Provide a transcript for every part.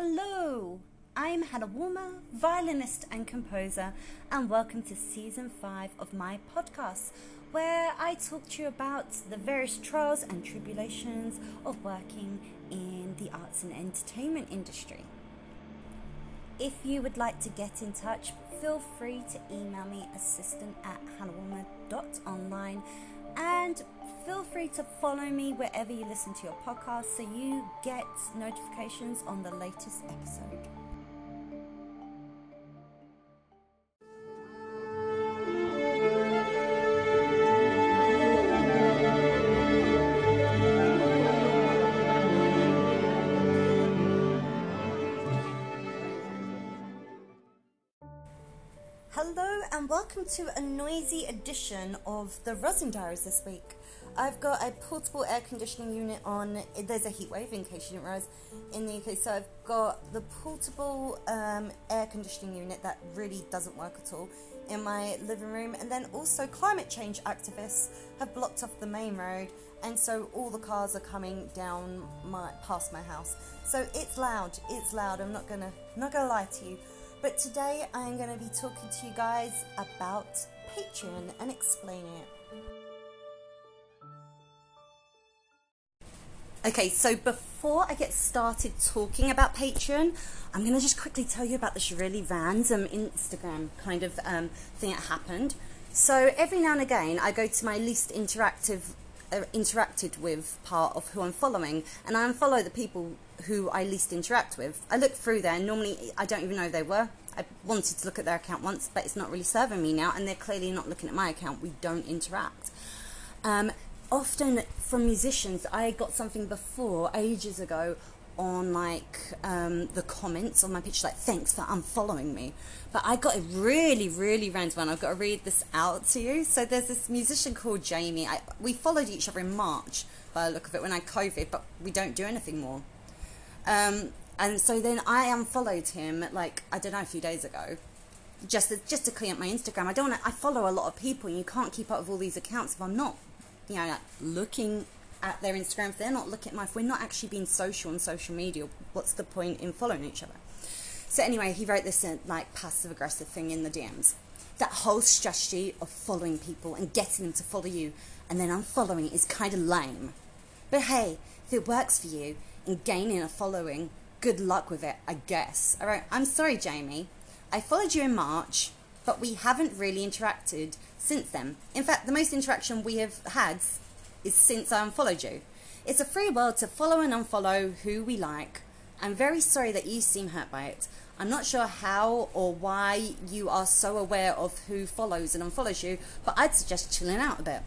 Hello, I'm Hannah Woolmer, violinist and composer, and welcome to season five of my podcast, where I talk to you about the various trials and tribulations of working in the arts and entertainment industry. If you would like to get in touch, feel free to email me assistant at hannahwoolmer.online and to follow me wherever you listen to your podcast so you get notifications on the latest episode. Welcome to a noisy edition of the Rosin Diaries this week. I've got a portable air conditioning unit on. There's a heat wave, in case you didn't realize, in the UK. So I've got the portable um, air conditioning unit that really doesn't work at all in my living room, and then also climate change activists have blocked off the main road, and so all the cars are coming down my past my house. So it's loud. It's loud. I'm not gonna not gonna lie to you. But today I'm going to be talking to you guys about Patreon and explaining it. Okay, so before I get started talking about Patreon, I'm going to just quickly tell you about this really random Instagram kind of um, thing that happened. So every now and again, I go to my least interactive interacted with part of who I'm following, and I unfollow the people who I least interact with. I look through there, and normally I don't even know who they were. I wanted to look at their account once, but it's not really serving me now, and they're clearly not looking at my account. We don't interact. Um, often from musicians, I got something before ages ago on like um, the comments on my picture, like thanks for unfollowing me. But I got a really, really random one. I've got to read this out to you. So there's this musician called Jamie. I, we followed each other in March by the look of it when I COVID, but we don't do anything more. Um, and so then I unfollowed him like I don't know a few days ago, just to, just to clean up my Instagram. I don't. Wanna, I follow a lot of people, and you can't keep up with all these accounts if I'm not, you know, like looking at their Instagram. If they're not looking at my, if we're not actually being social on social media, what's the point in following each other? So anyway, he wrote this uh, like passive aggressive thing in the DMs. That whole strategy of following people and getting them to follow you and then unfollowing is kind of lame. But hey, if it works for you and gaining a following, good luck with it, I guess. All right, I'm sorry, Jamie. I followed you in March, but we haven't really interacted since then. In fact, the most interaction we have had is since I unfollowed you. It's a free world to follow and unfollow who we like. I'm very sorry that you seem hurt by it. I'm not sure how or why you are so aware of who follows and unfollows you, but I'd suggest chilling out a bit.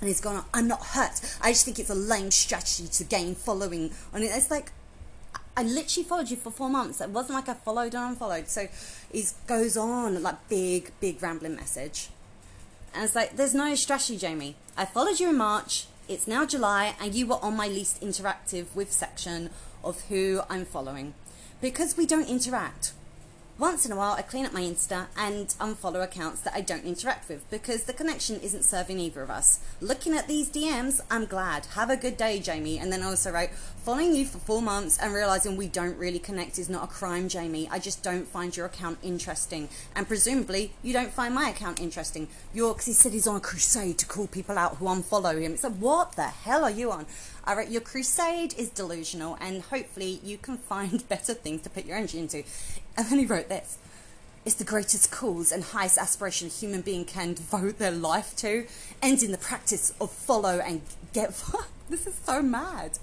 And he's gone, I'm not hurt. I just think it's a lame strategy to gain following it. It's like, I literally followed you for four months. It wasn't like I followed and unfollowed. So he goes on like big, big rambling message. And it's like, there's no strategy, Jamie. I followed you in March. It's now July, and you were on my least interactive with section of who I'm following. Because we don't interact. Once in a while, I clean up my Insta and unfollow accounts that I don't interact with because the connection isn't serving either of us. Looking at these DMs, I'm glad. Have a good day, Jamie. And then I also wrote, following you for four months and realizing we don't really connect is not a crime, Jamie. I just don't find your account interesting. And presumably, you don't find my account interesting. You're, because he said he's on a crusade to call people out who unfollow him. It's like, what the hell are you on? All right, your crusade is delusional, and hopefully you can find better things to put your energy into. And then he wrote this. It's the greatest cause and highest aspiration a human being can devote their life to, ending the practice of follow and get. this is so mad.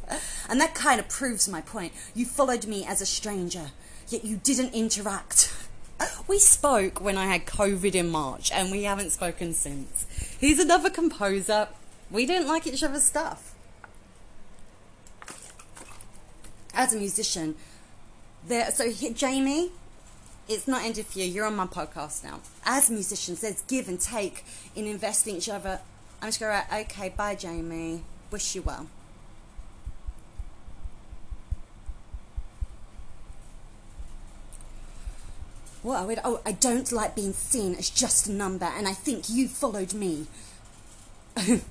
And that kind of proves my point. You followed me as a stranger, yet you didn't interact. We spoke when I had COVID in March, and we haven't spoken since. He's another composer. We didn't like each other's stuff. As a musician, there. So Jamie, it's not ended for you. You're on my podcast now. As musicians, there's give and take in investing each other. I'm just going to write, okay, bye, Jamie. Wish you well. What I would, oh, I don't like being seen as just a number, and I think you followed me.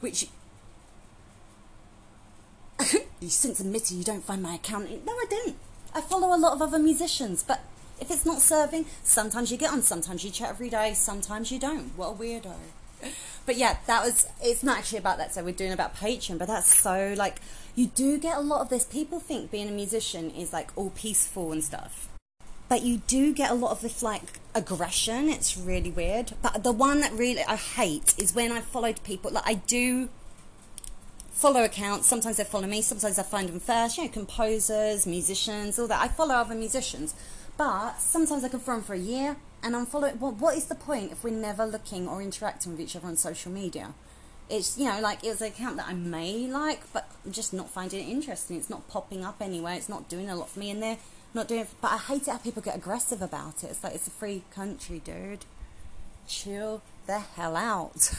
Which you since admitted you don't find my account. No, I didn't. I follow a lot of other musicians, but if it's not serving, sometimes you get on, sometimes you chat every day, sometimes you don't. What a weirdo. But yeah, that was, it's not actually about that, so we're doing about Patreon, but that's so like, you do get a lot of this. People think being a musician is like all peaceful and stuff. But you do get a lot of this like aggression. It's really weird. But the one that really I hate is when I followed people. Like I do follow accounts. Sometimes they follow me. Sometimes I find them first. You know, composers, musicians, all that. I follow other musicians. But sometimes I can follow them for a year and unfollow. Well, what is the point if we're never looking or interacting with each other on social media? It's you know like it's an account that I may like, but I'm just not finding it interesting. It's not popping up anywhere. It's not doing a lot for me, and they're not doing. It, but I hate it how people get aggressive about it. It's like it's a free country, dude. Chill the hell out.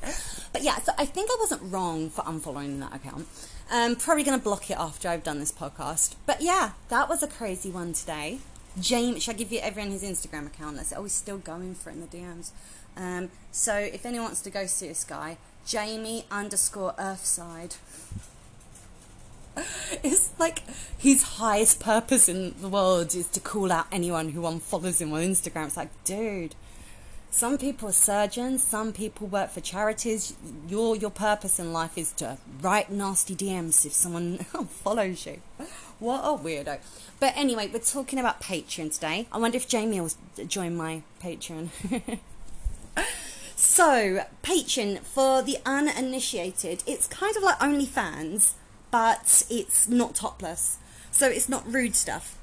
but yeah, so I think I wasn't wrong for unfollowing that account. I'm probably going to block it after I've done this podcast. But yeah, that was a crazy one today. James, should I give you everyone his Instagram account? That's always still going for it in the DMs. Um, so if anyone wants to go see this guy, Jamie underscore Earthside. It's like his highest purpose in the world is to call out anyone who unfollows him on Instagram. It's like, dude, some people are surgeons, some people work for charities. Your your purpose in life is to write nasty DMs if someone follows you. What a weirdo. But anyway, we're talking about Patreon today. I wonder if Jamie will join my Patreon. so, Patreon, for the uninitiated, it's kind of like OnlyFans, but it's not topless. So, it's not rude stuff.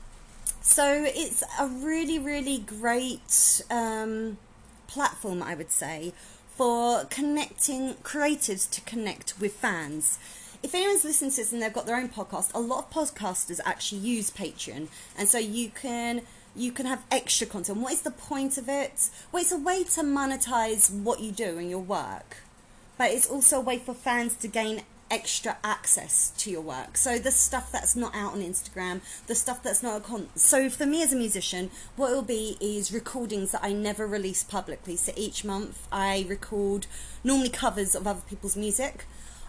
So, it's a really, really great um, platform, I would say, for connecting creatives to connect with fans if anyone's listening to this and they've got their own podcast, a lot of podcasters actually use Patreon, and so you can you can have extra content. What is the point of it? Well, it's a way to monetize what you do and your work, but it's also a way for fans to gain extra access to your work. So the stuff that's not out on Instagram, the stuff that's not a con. So for me as a musician, what it'll be is recordings that I never release publicly. So each month I record normally covers of other people's music.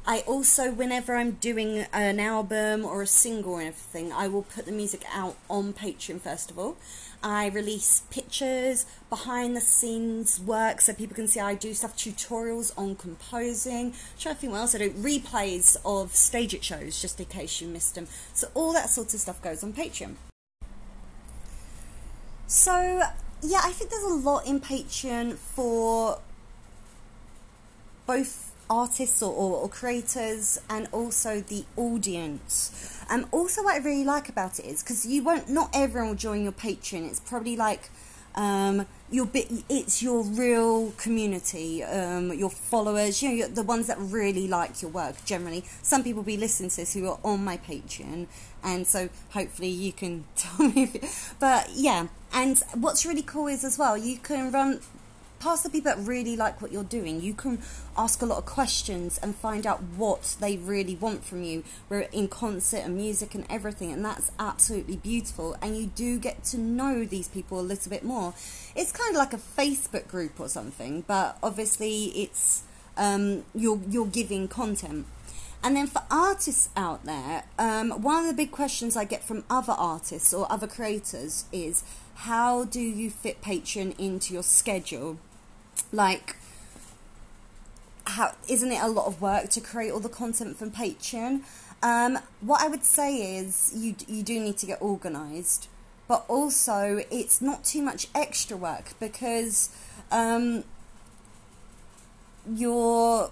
I also, whenever I'm doing an album or a single or anything, I will put the music out on Patreon first of all. I release pictures, behind the scenes work so people can see I do stuff, tutorials on composing. Try to think what else I do. Replays of StageIt shows just in case you missed them. So all that sort of stuff goes on Patreon. So yeah, I think there's a lot in Patreon for both artists or, or, or, creators and also the audience. And um, also, what I really like about it is because you won't, not everyone will join your Patreon. It's probably like um, your bit, it's your real community, um, your followers, you know, the ones that really like your work. Generally, some people be listening to this who are on my Patreon, and so hopefully you can tell me. If, but yeah, and what's really cool is as well you can run past the people that really like what you're doing, you can ask a lot of questions and find out what they really want from you. We're in concert and music and everything, and that's absolutely beautiful. And you do get to know these people a little bit more. It's kind of like a Facebook group or something, but obviously it's um, you're you're giving content. And then for artists out there, um, one of the big questions I get from other artists or other creators is how do you fit Patreon into your schedule? Like how isn't it a lot of work to create all the content from Patreon? Um, what I would say is you you do need to get organised, but also it's not too much extra work because um, your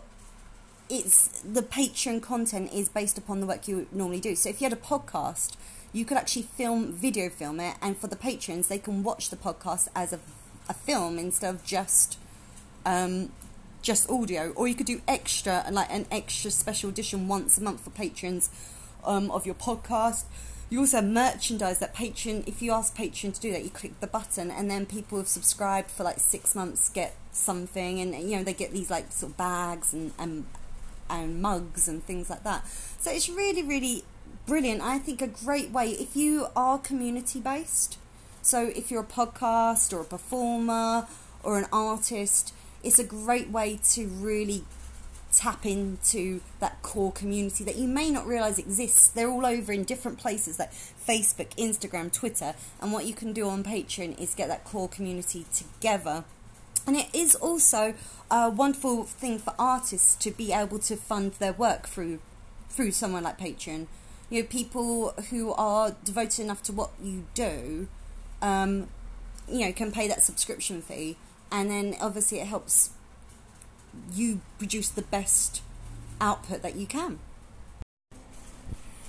it's the Patreon content is based upon the work you normally do. So if you had a podcast, you could actually film video film it, and for the patrons, they can watch the podcast as a, a film instead of just um, just audio, or you could do extra and like an extra special edition once a month for patrons um, of your podcast. You also have merchandise that Patreon, if you ask Patreon to do that, you click the button and then people who have subscribed for like six months get something and you know they get these like sort of bags and, and, and mugs and things like that. So it's really, really brilliant. I think a great way if you are community based. So if you're a podcast or a performer or an artist, it's a great way to really tap into that core community that you may not realize exists. They're all over in different places like Facebook, Instagram, Twitter. And what you can do on Patreon is get that core community together. And it is also a wonderful thing for artists to be able to fund their work through through someone like Patreon. You know, people who are devoted enough to what you do, um, you know, can pay that subscription fee, and then obviously it helps you produce the best output that you can.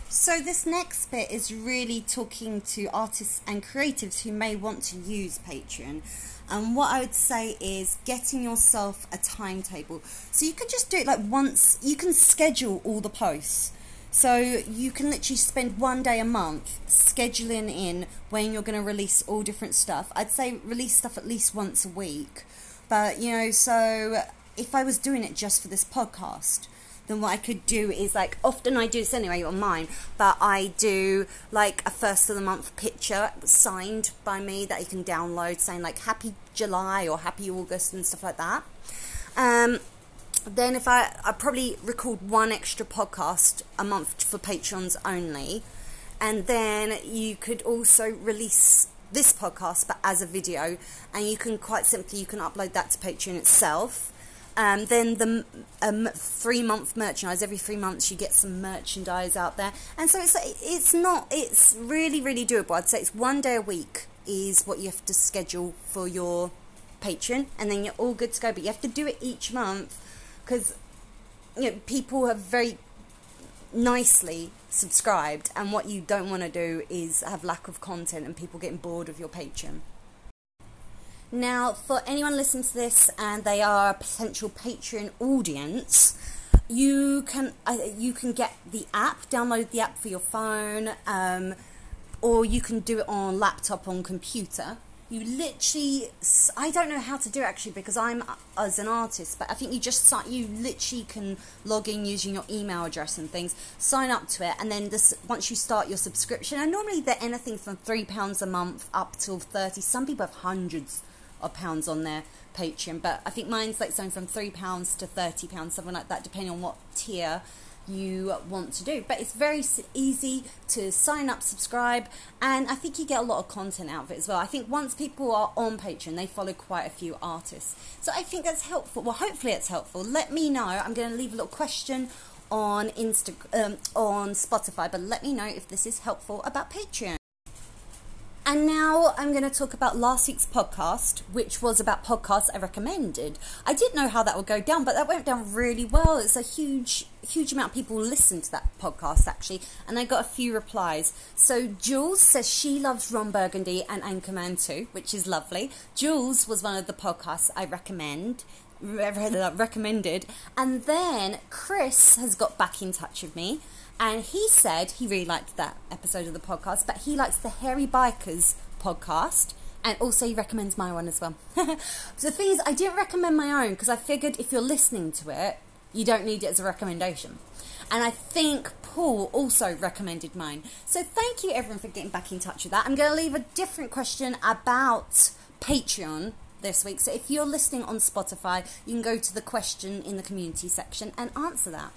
So, this next bit is really talking to artists and creatives who may want to use Patreon. And what I would say is getting yourself a timetable. So, you can just do it like once, you can schedule all the posts. So, you can literally spend one day a month scheduling in when you're going to release all different stuff. I'd say release stuff at least once a week. But, you know, so if I was doing it just for this podcast, then what I could do is like often I do this anyway on mine, but I do like a first of the month picture signed by me that you can download saying like happy July or happy August and stuff like that. Um, then if I I probably record one extra podcast a month for patrons only, and then you could also release this podcast but as a video, and you can quite simply you can upload that to Patreon itself um, then the um, three month merchandise. Every three months, you get some merchandise out there, and so it's it's not it's really really doable. I'd say it's one day a week is what you have to schedule for your Patreon, and then you're all good to go. But you have to do it each month because you know people have very nicely subscribed, and what you don't want to do is have lack of content and people getting bored of your Patreon. Now, for anyone listening to this and they are a potential Patreon audience, you can uh, you can get the app, download the app for your phone, um, or you can do it on laptop on computer. You literally, I don't know how to do it actually because I'm uh, as an artist, but I think you just you literally can log in using your email address and things, sign up to it, and then this once you start your subscription, and normally they're anything from three pounds a month up till thirty. Some people have hundreds of pounds on their Patreon, but I think mine's like something from three pounds to thirty pounds, something like that, depending on what tier you want to do. But it's very easy to sign up, subscribe, and I think you get a lot of content out of it as well. I think once people are on Patreon, they follow quite a few artists. So I think that's helpful. Well, hopefully it's helpful. Let me know. I'm going to leave a little question on Instagram, um, on Spotify, but let me know if this is helpful about Patreon. And now I'm going to talk about last week's podcast, which was about podcasts I recommended. I didn't know how that would go down, but that went down really well. It's a huge, huge amount of people listened to that podcast actually, and I got a few replies. So Jules says she loves Ron Burgundy and Anchorman too, which is lovely. Jules was one of the podcasts I recommend recommended, and then Chris has got back in touch with me and he said he really liked that episode of the podcast, but he likes the Hairy Bikers podcast. And also, he recommends my one as well. so the thing is, I didn't recommend my own because I figured if you're listening to it, you don't need it as a recommendation. And I think Paul also recommended mine. So thank you everyone for getting back in touch with that. I'm going to leave a different question about Patreon this week. So if you're listening on Spotify, you can go to the question in the community section and answer that.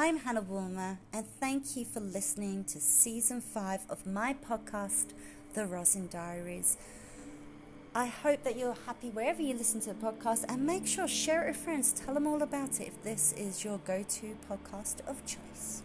I'm Hannah Woolmer, and thank you for listening to season five of my podcast, The Rosin Diaries. I hope that you're happy wherever you listen to the podcast, and make sure share it with friends. Tell them all about it if this is your go-to podcast of choice.